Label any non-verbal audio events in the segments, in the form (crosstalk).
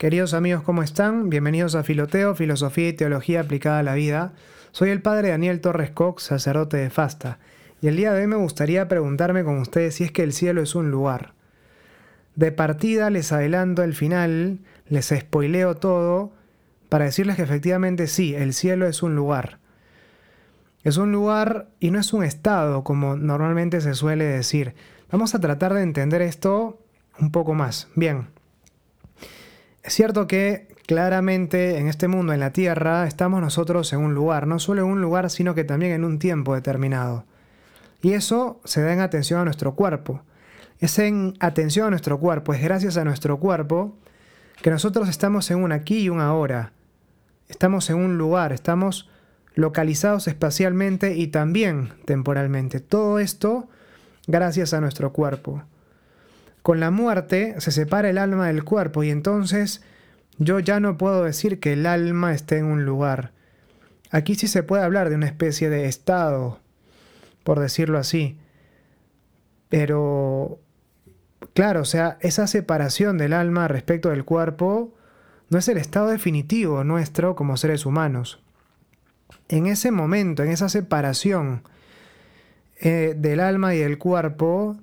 Queridos amigos, ¿cómo están? Bienvenidos a Filoteo, Filosofía y Teología aplicada a la vida. Soy el padre Daniel Torres Cox, sacerdote de Fasta, y el día de hoy me gustaría preguntarme con ustedes si es que el cielo es un lugar. De partida les adelanto el final, les spoileo todo, para decirles que efectivamente sí, el cielo es un lugar. Es un lugar y no es un estado, como normalmente se suele decir. Vamos a tratar de entender esto un poco más. Bien. Es cierto que claramente en este mundo, en la Tierra, estamos nosotros en un lugar, no solo en un lugar, sino que también en un tiempo determinado. Y eso se da en atención a nuestro cuerpo. Es en atención a nuestro cuerpo, es gracias a nuestro cuerpo que nosotros estamos en un aquí y un ahora. Estamos en un lugar, estamos localizados espacialmente y también temporalmente. Todo esto gracias a nuestro cuerpo. Con la muerte se separa el alma del cuerpo y entonces yo ya no puedo decir que el alma esté en un lugar. Aquí sí se puede hablar de una especie de estado, por decirlo así. Pero, claro, o sea, esa separación del alma respecto del cuerpo no es el estado definitivo nuestro como seres humanos. En ese momento, en esa separación eh, del alma y del cuerpo,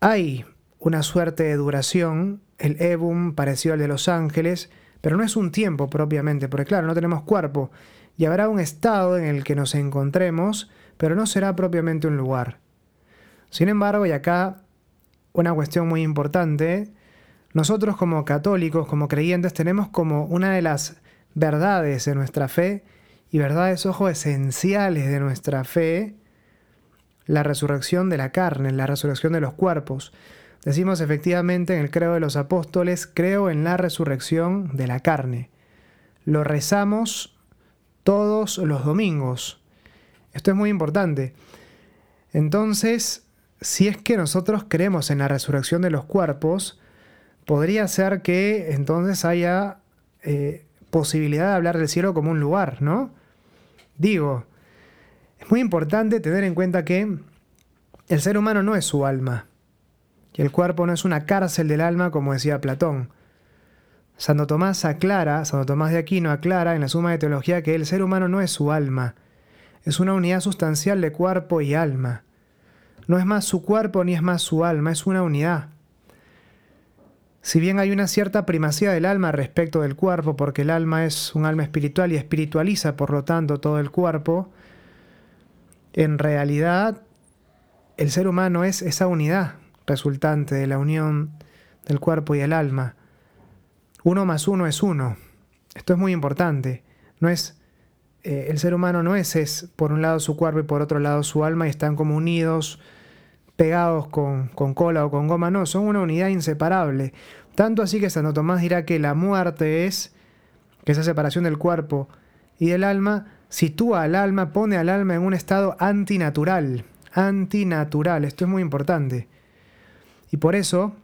hay una suerte de duración, el ebum parecido al de los ángeles, pero no es un tiempo propiamente, porque claro, no tenemos cuerpo, y habrá un estado en el que nos encontremos, pero no será propiamente un lugar. Sin embargo, y acá una cuestión muy importante, nosotros como católicos, como creyentes, tenemos como una de las verdades de nuestra fe, y verdades, ojo, esenciales de nuestra fe, la resurrección de la carne, la resurrección de los cuerpos. Decimos efectivamente en el credo de los apóstoles, creo en la resurrección de la carne. Lo rezamos todos los domingos. Esto es muy importante. Entonces, si es que nosotros creemos en la resurrección de los cuerpos, podría ser que entonces haya eh, posibilidad de hablar del cielo como un lugar, ¿no? Digo, es muy importante tener en cuenta que el ser humano no es su alma, y el cuerpo no es una cárcel del alma como decía Platón. Santo Tomás aclara, Santo Tomás de Aquino aclara en la Suma de Teología que el ser humano no es su alma, es una unidad sustancial de cuerpo y alma. No es más su cuerpo ni es más su alma, es una unidad. Si bien hay una cierta primacía del alma respecto del cuerpo, porque el alma es un alma espiritual y espiritualiza por lo tanto todo el cuerpo, en realidad, el ser humano es esa unidad resultante de la unión del cuerpo y el alma. Uno más uno es uno. Esto es muy importante. No es eh, el ser humano no es, es por un lado su cuerpo y por otro lado su alma y están como unidos, pegados con, con cola o con goma. No, son una unidad inseparable. Tanto así que Santo Tomás dirá que la muerte es que esa separación del cuerpo y del alma sitúa al alma, pone al alma en un estado antinatural. Antinatural, esto es muy importante. Y por eso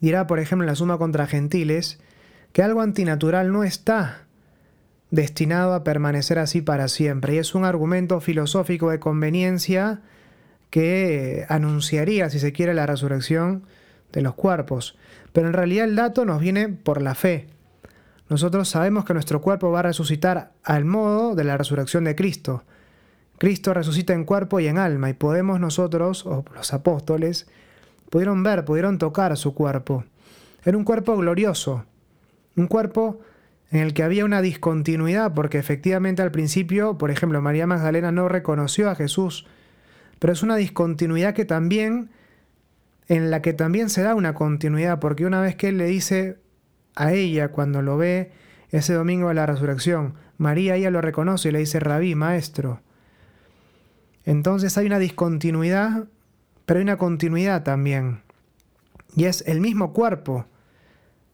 dirá, por ejemplo, en la suma contra gentiles, que algo antinatural no está destinado a permanecer así para siempre. Y es un argumento filosófico de conveniencia que anunciaría, si se quiere, la resurrección de los cuerpos. Pero en realidad el dato nos viene por la fe. Nosotros sabemos que nuestro cuerpo va a resucitar al modo de la resurrección de Cristo. Cristo resucita en cuerpo y en alma y podemos nosotros, o los apóstoles, pudieron ver, pudieron tocar su cuerpo. Era un cuerpo glorioso, un cuerpo en el que había una discontinuidad, porque efectivamente al principio, por ejemplo, María Magdalena no reconoció a Jesús, pero es una discontinuidad que también, en la que también se da una continuidad, porque una vez que él le dice, a ella cuando lo ve ese domingo de la resurrección. María ella lo reconoce y le dice, rabí, maestro. Entonces hay una discontinuidad, pero hay una continuidad también. Y es el mismo cuerpo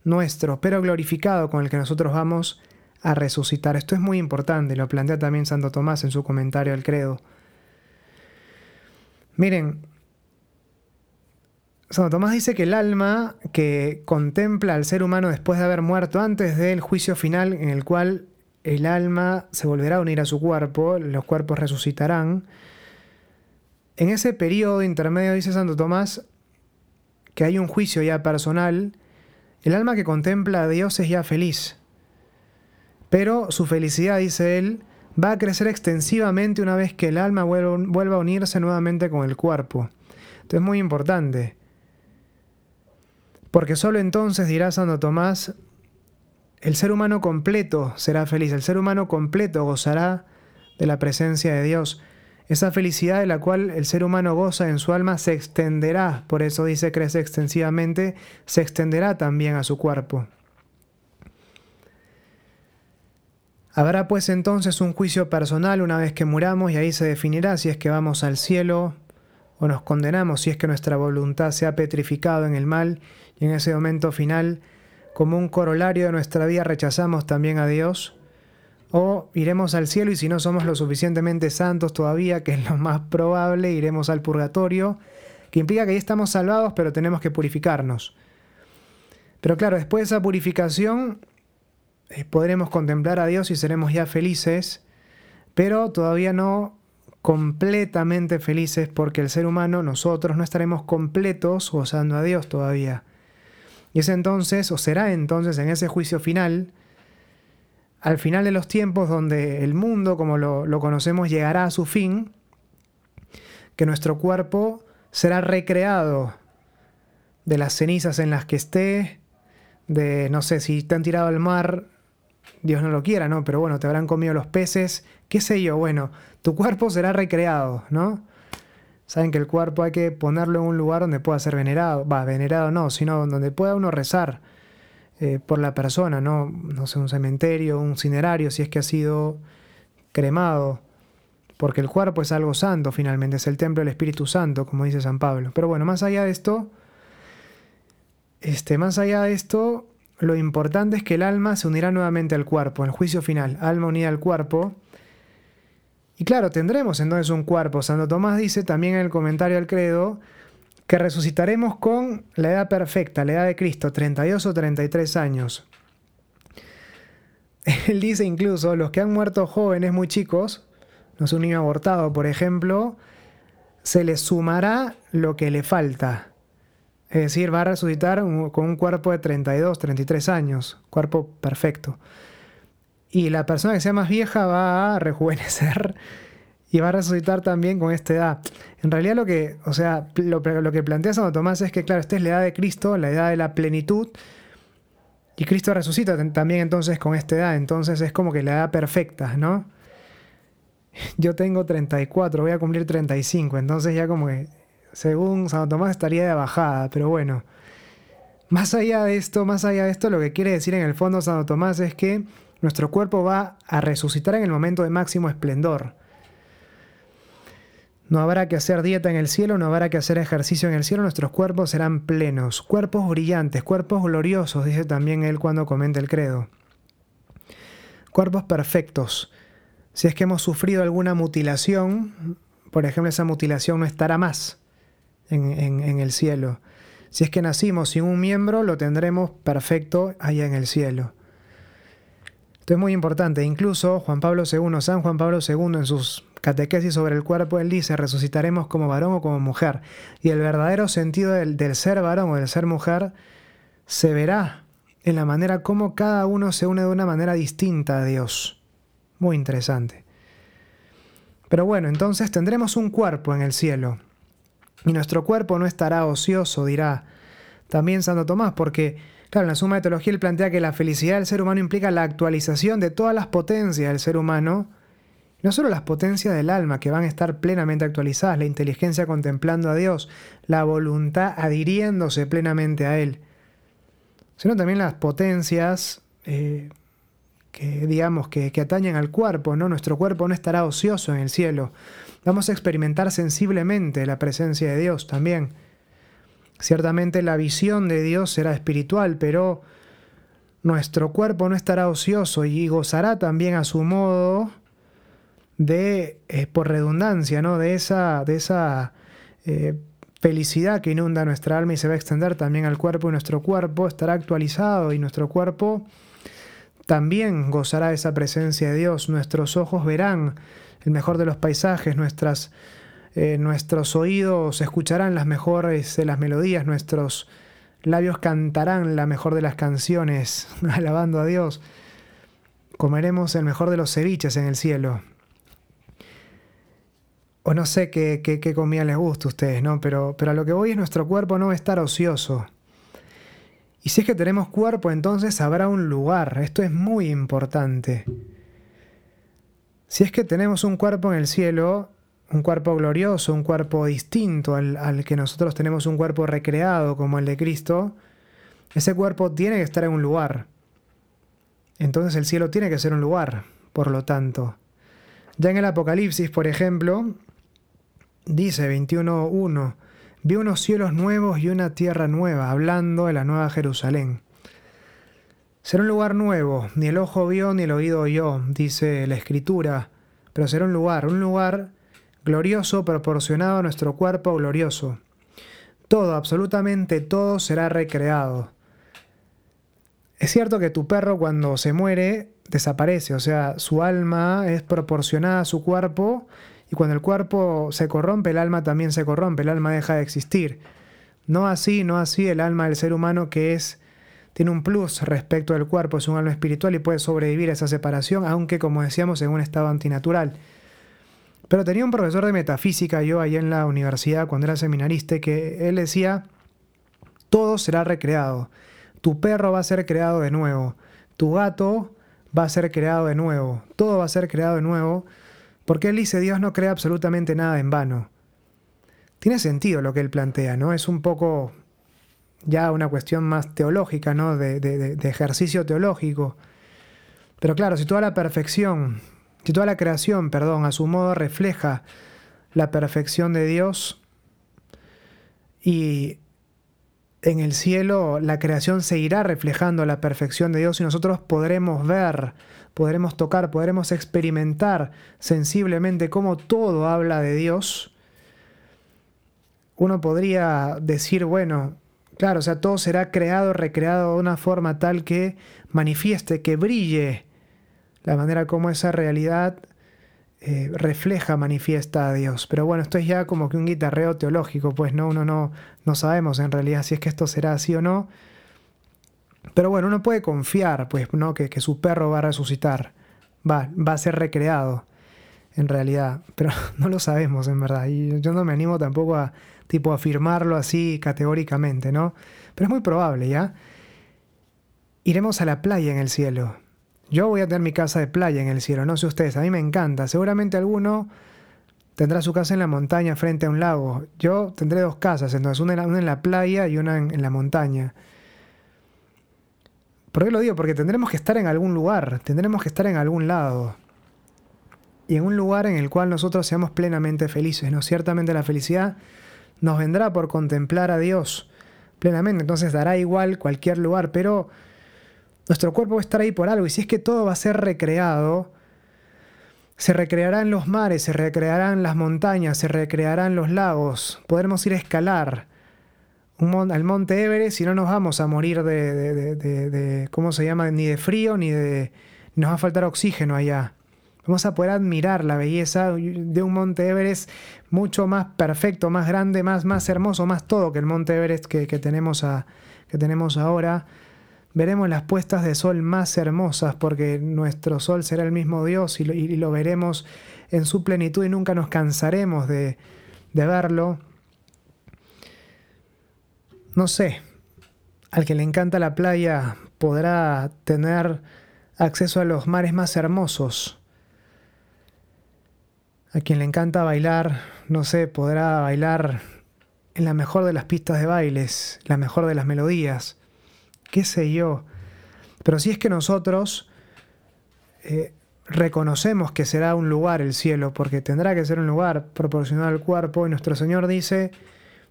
nuestro, pero glorificado con el que nosotros vamos a resucitar. Esto es muy importante, lo plantea también Santo Tomás en su comentario al credo. Miren, Santo Tomás dice que el alma que contempla al ser humano después de haber muerto antes del juicio final en el cual el alma se volverá a unir a su cuerpo, los cuerpos resucitarán. En ese periodo intermedio dice Santo Tomás que hay un juicio ya personal El alma que contempla a Dios es ya feliz, pero su felicidad, dice él, va a crecer extensivamente una vez que el alma vuelva a unirse nuevamente con el cuerpo. Esto es muy importante. Porque solo entonces, dirá Santo Tomás, el ser humano completo será feliz, el ser humano completo gozará de la presencia de Dios. Esa felicidad de la cual el ser humano goza en su alma se extenderá, por eso dice crece extensivamente, se extenderá también a su cuerpo. Habrá pues entonces un juicio personal una vez que muramos y ahí se definirá si es que vamos al cielo o nos condenamos, si es que nuestra voluntad se ha petrificado en el mal y en ese momento final, como un corolario de nuestra vida, rechazamos también a Dios, o iremos al cielo y si no somos lo suficientemente santos todavía, que es lo más probable, iremos al purgatorio, que implica que ahí estamos salvados, pero tenemos que purificarnos. Pero claro, después de esa purificación eh, podremos contemplar a Dios y seremos ya felices, pero todavía no completamente felices porque el ser humano, nosotros, no estaremos completos gozando a Dios todavía. Y es entonces, o será entonces en ese juicio final, al final de los tiempos donde el mundo como lo, conocemos llegará a su fin, que nuestro cuerpo será recreado de las cenizas en las que esté, de, no sé, si te han tirado al mar, Dios no lo quiera, ¿no? Pero bueno, te habrán comido los peces, qué sé yo, bueno, tu cuerpo será recreado, ¿no? Saben que el cuerpo hay que ponerlo en un lugar donde pueda ser venerado, va, venerado no, sino donde pueda uno rezar eh, por la persona, ¿no? No sé, un cementerio, un cinerario, si es que ha sido cremado, porque el cuerpo es algo santo finalmente, es el templo del Espíritu Santo, como dice San Pablo. Pero bueno, más allá de esto, este, más allá de esto, lo importante es que el alma se unirá nuevamente al cuerpo, en el juicio final, alma unida al cuerpo. Y claro, tendremos entonces un cuerpo. Santo Tomás dice también en el comentario al credo que resucitaremos con la edad perfecta, la edad de Cristo, 32 o 33 años. (laughs) Él dice incluso, los que han muerto jóvenes muy chicos, no sé, un niño abortado, por ejemplo, se les sumará lo que le falta. Es decir, va a resucitar con un cuerpo de 32, 33 años, cuerpo perfecto. Y la persona que sea más vieja va a rejuvenecer y va a resucitar también con esta edad. En realidad lo que, o sea, lo, que plantea Santo Tomás es que, claro, esta es la edad de Cristo, la edad de la plenitud, y Cristo resucita también entonces con esta edad, entonces es como que la edad perfecta, ¿no? Yo tengo 34, voy a cumplir 35, entonces ya como que según Santo Tomás estaría de bajada, pero bueno. Más allá de esto, más allá de esto, lo que quiere decir en el fondo Santo Tomás es que nuestro cuerpo va a resucitar en el momento de máximo esplendor. No habrá que hacer dieta en el cielo, no habrá que hacer ejercicio en el cielo, nuestros cuerpos serán plenos, cuerpos brillantes, cuerpos gloriosos, dice también él cuando comenta el credo. Cuerpos perfectos. Si es que hemos sufrido alguna mutilación, por ejemplo, esa mutilación no estará más en, el cielo. Si es que nacimos sin un miembro, lo tendremos perfecto allá en el cielo. Esto es muy importante. Incluso Juan Pablo II, San Juan Pablo II, en sus catequesis sobre el cuerpo, él dice, resucitaremos como varón o como mujer. Y el verdadero sentido del, del ser varón o del ser mujer se verá en la manera como cada uno se une de una manera distinta a Dios. Muy interesante. Pero bueno, entonces tendremos un cuerpo en el cielo. Y nuestro cuerpo no estará ocioso, dirá también Santo Tomás, porque, claro, en la Suma de Teología él plantea que la felicidad del ser humano implica la actualización de todas las potencias del ser humano, no solo las potencias del alma, que van a estar plenamente actualizadas, la inteligencia contemplando a Dios, la voluntad adhiriéndose plenamente a Él, sino también las potencias eh, que, digamos, que, que atañen al cuerpo, ¿no? Nuestro cuerpo no estará ocioso en el cielo. Vamos a experimentar sensiblemente la presencia de Dios también. Ciertamente la visión de Dios será espiritual, pero nuestro cuerpo no estará ocioso y gozará también a su modo de, eh, por redundancia, ¿no? de esa, de esa eh, felicidad que inunda nuestra alma y se va a extender también al cuerpo y nuestro cuerpo estará actualizado y nuestro cuerpo también gozará de esa presencia de Dios. Nuestros ojos verán el mejor de los paisajes, nuestras, eh, nuestros oídos escucharán las mejores de las melodías, nuestros labios cantarán la mejor de las canciones, (laughs) alabando a Dios. Comeremos el mejor de los ceviches en el cielo. O no sé qué, qué, comida les gusta a ustedes, ¿no? Pero, pero a lo que voy es nuestro cuerpo no va a estar ocioso. Y si es que tenemos cuerpo, entonces habrá un lugar. Esto es muy importante. Si es que tenemos un cuerpo en el cielo, un cuerpo glorioso, un cuerpo distinto al, que nosotros tenemos un cuerpo recreado como el de Cristo, ese cuerpo tiene que estar en un lugar. Entonces el cielo tiene que ser un lugar, por lo tanto. Ya en el Apocalipsis, por ejemplo, dice 21.1, vi unos cielos nuevos y una tierra nueva, hablando de la nueva Jerusalén. Será un lugar nuevo, ni el ojo vio ni el oído oyó, dice la Escritura, pero será un lugar, un lugar glorioso proporcionado a nuestro cuerpo glorioso. Todo, absolutamente todo será recreado. Es cierto que tu perro cuando se muere desaparece, o sea, su alma es proporcionada a su cuerpo y cuando el cuerpo se corrompe, el alma también se corrompe, el alma deja de existir. No así, no así el alma del ser humano que es tiene un plus respecto del cuerpo, es un alma espiritual y puede sobrevivir a esa separación, aunque como decíamos en un estado antinatural. Pero tenía un profesor de metafísica yo ahí en la universidad cuando era seminarista que él decía, todo será recreado. Tu perro va a ser creado de nuevo. Tu gato va a ser creado de nuevo. Todo va a ser creado de nuevo. Porque él dice, Dios no crea absolutamente nada en vano. Tiene sentido lo que él plantea, ¿no? Es un poco ya una cuestión más teológica, ¿no? De, de ejercicio teológico. Pero claro, si toda la perfección si toda la creación, perdón, a su modo refleja la perfección de Dios y en el cielo la creación seguirá reflejando la perfección de Dios y nosotros podremos ver, podremos tocar, podremos experimentar sensiblemente cómo todo habla de Dios, uno podría decir, bueno, claro, o sea, todo será creado, recreado de una forma tal que manifieste, que brille la manera como esa realidad eh, refleja, manifiesta a Dios. Pero bueno, esto es ya como que un guitarreo teológico, pues no, uno no, no sabemos en realidad si es que esto será así o no. Pero bueno, uno puede confiar, pues, ¿no? Que, que su perro va a resucitar, va, va a ser recreado, en realidad. Pero (laughs) no lo sabemos, en verdad. Y yo no me animo tampoco a, tipo, afirmarlo así categóricamente, ¿no? Pero es muy probable, ¿ya? Iremos a la playa en el cielo. Yo voy a tener mi casa de playa en el cielo, no sé ustedes, a mí me encanta. Seguramente alguno tendrá su casa en la montaña frente a un lago. Yo tendré dos casas, entonces una en la, playa y una en, la montaña. ¿Por qué lo digo? Porque tendremos que estar en algún lugar, tendremos que estar en algún lado. Y en un lugar en el cual nosotros seamos plenamente felices, ¿no? Ciertamente la felicidad nos vendrá por contemplar a Dios plenamente, entonces dará igual cualquier lugar, pero nuestro cuerpo va a estar ahí por algo y si es que todo va a ser recreado, se recrearán los mares, se recrearán las montañas, se recrearán los lagos, podremos ir a escalar al monte Everest y no nos vamos a morir de, de, ¿cómo se llama? Ni de frío ni de... Nos va a faltar oxígeno allá. Vamos a poder admirar la belleza de un monte Everest mucho más perfecto, más grande, más, más hermoso, más todo que el monte Everest que, tenemos, a, que tenemos ahora veremos las puestas de sol más hermosas porque nuestro sol será el mismo Dios y lo, veremos en su plenitud y nunca nos cansaremos de, de verlo. No sé, al que le encanta la playa podrá tener acceso a los mares más hermosos. A quien le encanta bailar, no sé, podrá bailar en la mejor de las pistas de bailes, la mejor de las melodías qué sé yo. Pero si es que nosotros eh, reconocemos que será un lugar el cielo, porque tendrá que ser un lugar proporcional al cuerpo, y nuestro Señor dice,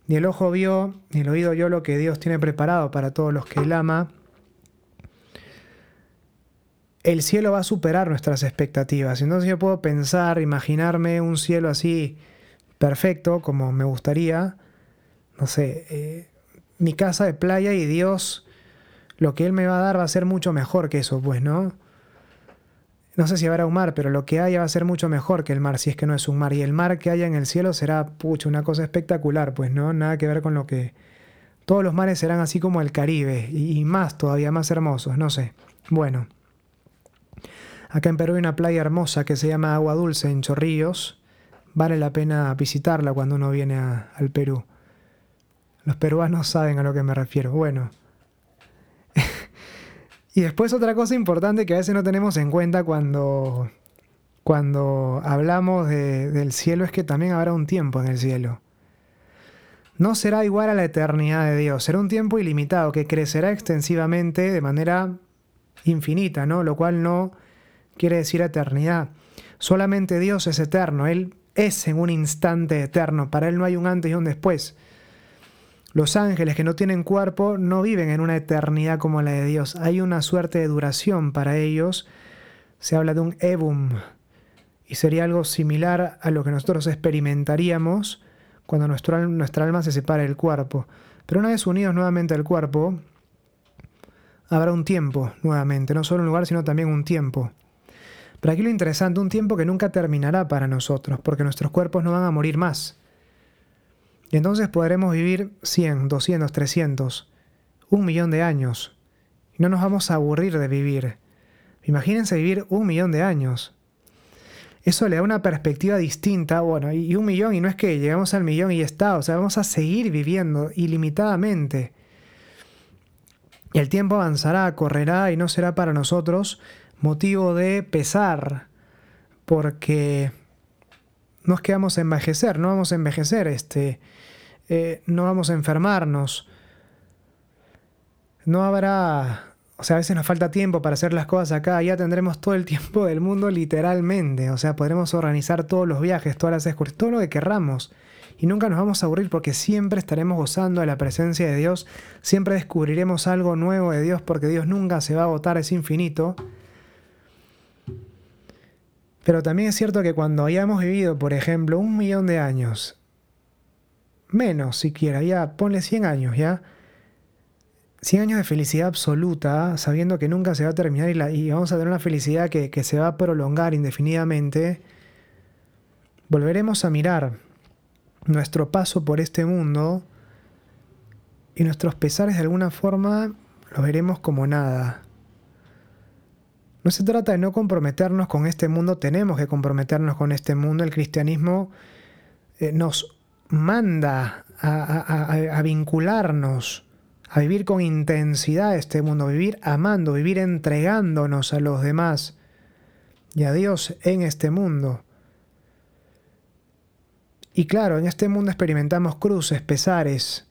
ni el ojo vio, ni el oído oyó lo que Dios tiene preparado para todos los que Él ama, el cielo va a superar nuestras expectativas. Entonces yo puedo pensar, imaginarme un cielo así perfecto, como me gustaría, no sé, eh, mi casa de playa y Dios lo que Él me va a dar va a ser mucho mejor que eso, pues, ¿no? No sé si habrá un mar, pero lo que haya va a ser mucho mejor que el mar, si es que no es un mar. Y el mar que haya en el cielo será, pucha, una cosa espectacular, pues, ¿no? Nada que ver con lo que Todos los mares serán así como el Caribe y más, todavía más hermosos, no sé. Bueno, acá en Perú hay una playa hermosa que se llama Agua Dulce en Chorrillos. Vale la pena visitarla cuando uno viene al Perú. Los peruanos saben a lo que me refiero. Bueno. Y después otra cosa importante que a veces no tenemos en cuenta cuando, cuando hablamos del cielo es que también habrá un tiempo en el cielo no será igual a la eternidad de Dios, será un tiempo ilimitado que crecerá extensivamente de manera infinita, ¿no? Lo cual no quiere decir eternidad. Solamente Dios es eterno, Él es en un instante eterno, para Él no hay un antes y un después. Los ángeles que no tienen cuerpo no viven en una eternidad como la de Dios, hay una suerte de duración para ellos, se habla de un ebum, y sería algo similar a lo que nosotros experimentaríamos cuando nuestro, nuestra alma se separa del cuerpo. Pero una vez unidos nuevamente al cuerpo, habrá un tiempo nuevamente, no solo un lugar, sino también un tiempo. Pero aquí lo interesante, un tiempo que nunca terminará para nosotros, porque nuestros cuerpos no van a morir más. Y entonces podremos vivir 100, 200, 300, un millón de años. Y no nos vamos a aburrir de vivir. Imagínense vivir un millón de años eso le da una perspectiva distinta, bueno, y un millón, y no es que llegamos al millón y está, o sea, vamos a seguir viviendo ilimitadamente. Y el tiempo avanzará, correrá y no será para nosotros motivo de pesar, porque no es que vamos a envejecer, no vamos a envejecer, este, eh, no vamos a enfermarnos, no habrá o sea, a veces nos falta tiempo para hacer las cosas acá, ya tendremos todo el tiempo del mundo literalmente. O sea, podremos organizar todos los viajes, todas las excursiones, todo lo que querramos. Y nunca nos vamos a aburrir porque siempre estaremos gozando de la presencia de Dios, siempre descubriremos algo nuevo de Dios porque Dios nunca se va a agotar, es infinito. Pero también es cierto que cuando hayamos vivido, por ejemplo, un millón de años, menos siquiera, ya ponle 100 años, ya 100 años de felicidad absoluta, sabiendo que nunca se va a terminar y, vamos a tener una felicidad que, que se va a prolongar indefinidamente, volveremos a mirar nuestro paso por este mundo y nuestros pesares de alguna forma los veremos como nada. No se trata de no comprometernos con este mundo, tenemos que comprometernos con este mundo. El cristianismo eh, nos manda a vincularnos a vivir con intensidad este mundo, vivir amando, vivir entregándonos a los demás y a Dios en este mundo. Y claro, en este mundo experimentamos cruces, pesares.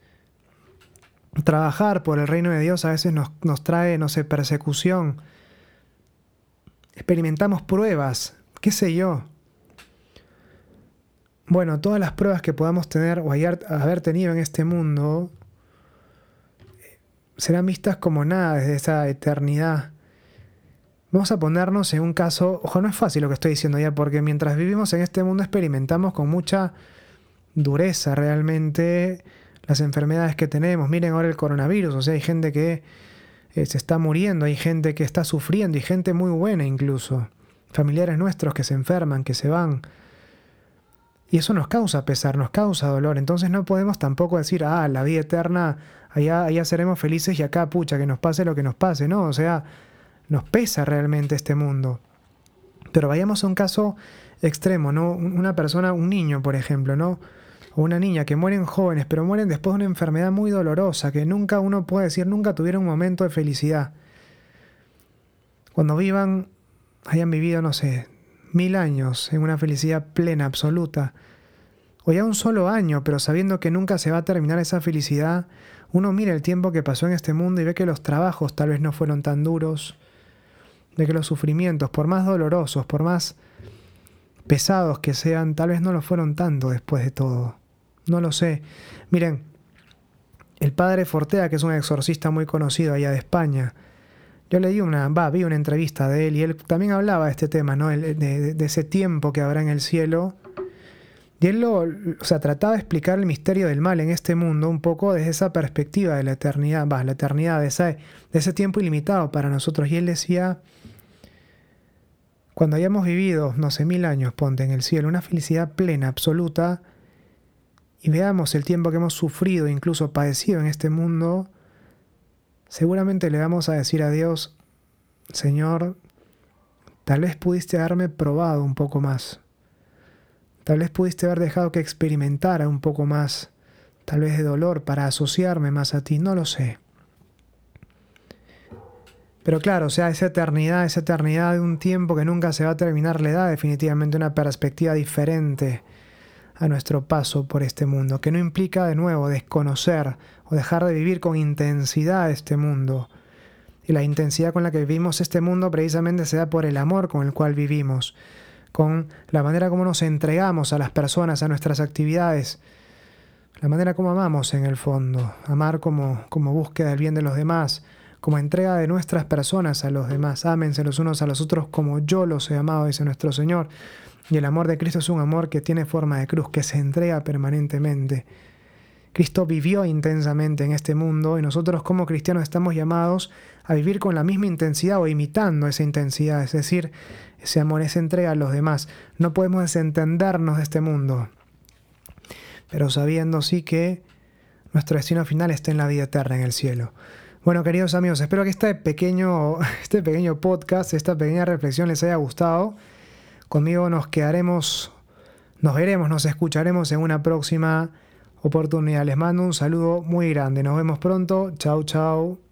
Trabajar por el reino de Dios a veces nos, nos trae, no sé, persecución. Experimentamos pruebas, qué sé yo. Bueno, todas las pruebas que podamos tener o haber tenido en este mundo serán vistas como nada desde esa eternidad. Vamos a ponernos en un caso, ojo, no es fácil lo que estoy diciendo ya, porque mientras vivimos en este mundo experimentamos con mucha dureza realmente las enfermedades que tenemos. Miren ahora el coronavirus, o sea, hay gente que eh, se está muriendo, hay gente que está sufriendo y gente muy buena incluso. Familiares nuestros que se enferman, que se van. Y eso nos causa pesar, nos causa dolor. Entonces no podemos tampoco decir, ah, la vida eterna allá, seremos felices y acá, pucha, que nos pase lo que nos pase, ¿no? O sea, nos pesa realmente este mundo. Pero vayamos a un caso extremo, ¿no? Una persona, un niño, por ejemplo, ¿no? O una niña que mueren jóvenes, pero mueren después de una enfermedad muy dolorosa, que nunca uno puede decir, nunca tuvieron un momento de felicidad. Cuando vivan, hayan vivido, no sé, mil años en una felicidad plena, absoluta, o ya un solo año, pero sabiendo que nunca se va a terminar esa felicidad, uno mira el tiempo que pasó en este mundo y ve que los trabajos tal vez no fueron tan duros, de que los sufrimientos, por más dolorosos, por más pesados que sean, tal vez no lo fueron tanto después de todo. No lo sé. Miren, el padre Fortea, que es un exorcista muy conocido allá de España, yo le di una, vi una entrevista de él y él también hablaba de este tema, ¿no? de, ese tiempo que habrá en el cielo y él lo, o sea, trataba de explicar el misterio del mal en este mundo un poco desde esa perspectiva de la eternidad, va, la eternidad, de ese, de ese tiempo ilimitado para nosotros. Y él decía, cuando hayamos vivido, no sé, mil años, ponte en el cielo, una felicidad plena, absoluta, y veamos el tiempo que hemos sufrido, incluso padecido en este mundo, seguramente le vamos a decir a Dios, Señor, tal vez pudiste haberme probado un poco más. Tal vez pudiste haber dejado que experimentara un poco más, tal vez de dolor, para asociarme más a ti, no lo sé. Pero claro, o sea, esa eternidad, esa eternidad de un tiempo que nunca se va a terminar, le da definitivamente una perspectiva diferente a nuestro paso por este mundo, que no implica de nuevo desconocer o dejar de vivir con intensidad este mundo. Y la intensidad con la que vivimos este mundo precisamente se da por el amor con el cual vivimos, con la manera como nos entregamos a las personas, a nuestras actividades, la manera como amamos en el fondo, amar como, como búsqueda del bien de los demás, como entrega de nuestras personas a los demás. Ámense los unos a los otros como yo los he amado, dice nuestro Señor. Y el amor de Cristo es un amor que tiene forma de cruz, que se entrega permanentemente. Cristo vivió intensamente en este mundo y nosotros como cristianos estamos llamados a vivir con la misma intensidad o imitando esa intensidad, es decir, ese amor, esa entrega a los demás. No podemos desentendernos de este mundo, pero sabiendo sí que nuestro destino final está en la vida eterna en el cielo. Bueno, queridos amigos, espero que este pequeño, (laughs) este pequeño podcast, esta pequeña reflexión les haya gustado. Conmigo nos quedaremos, nos veremos, nos escucharemos en una próxima oportunidad. Les mando un saludo muy grande. Nos vemos pronto. Chau, chau.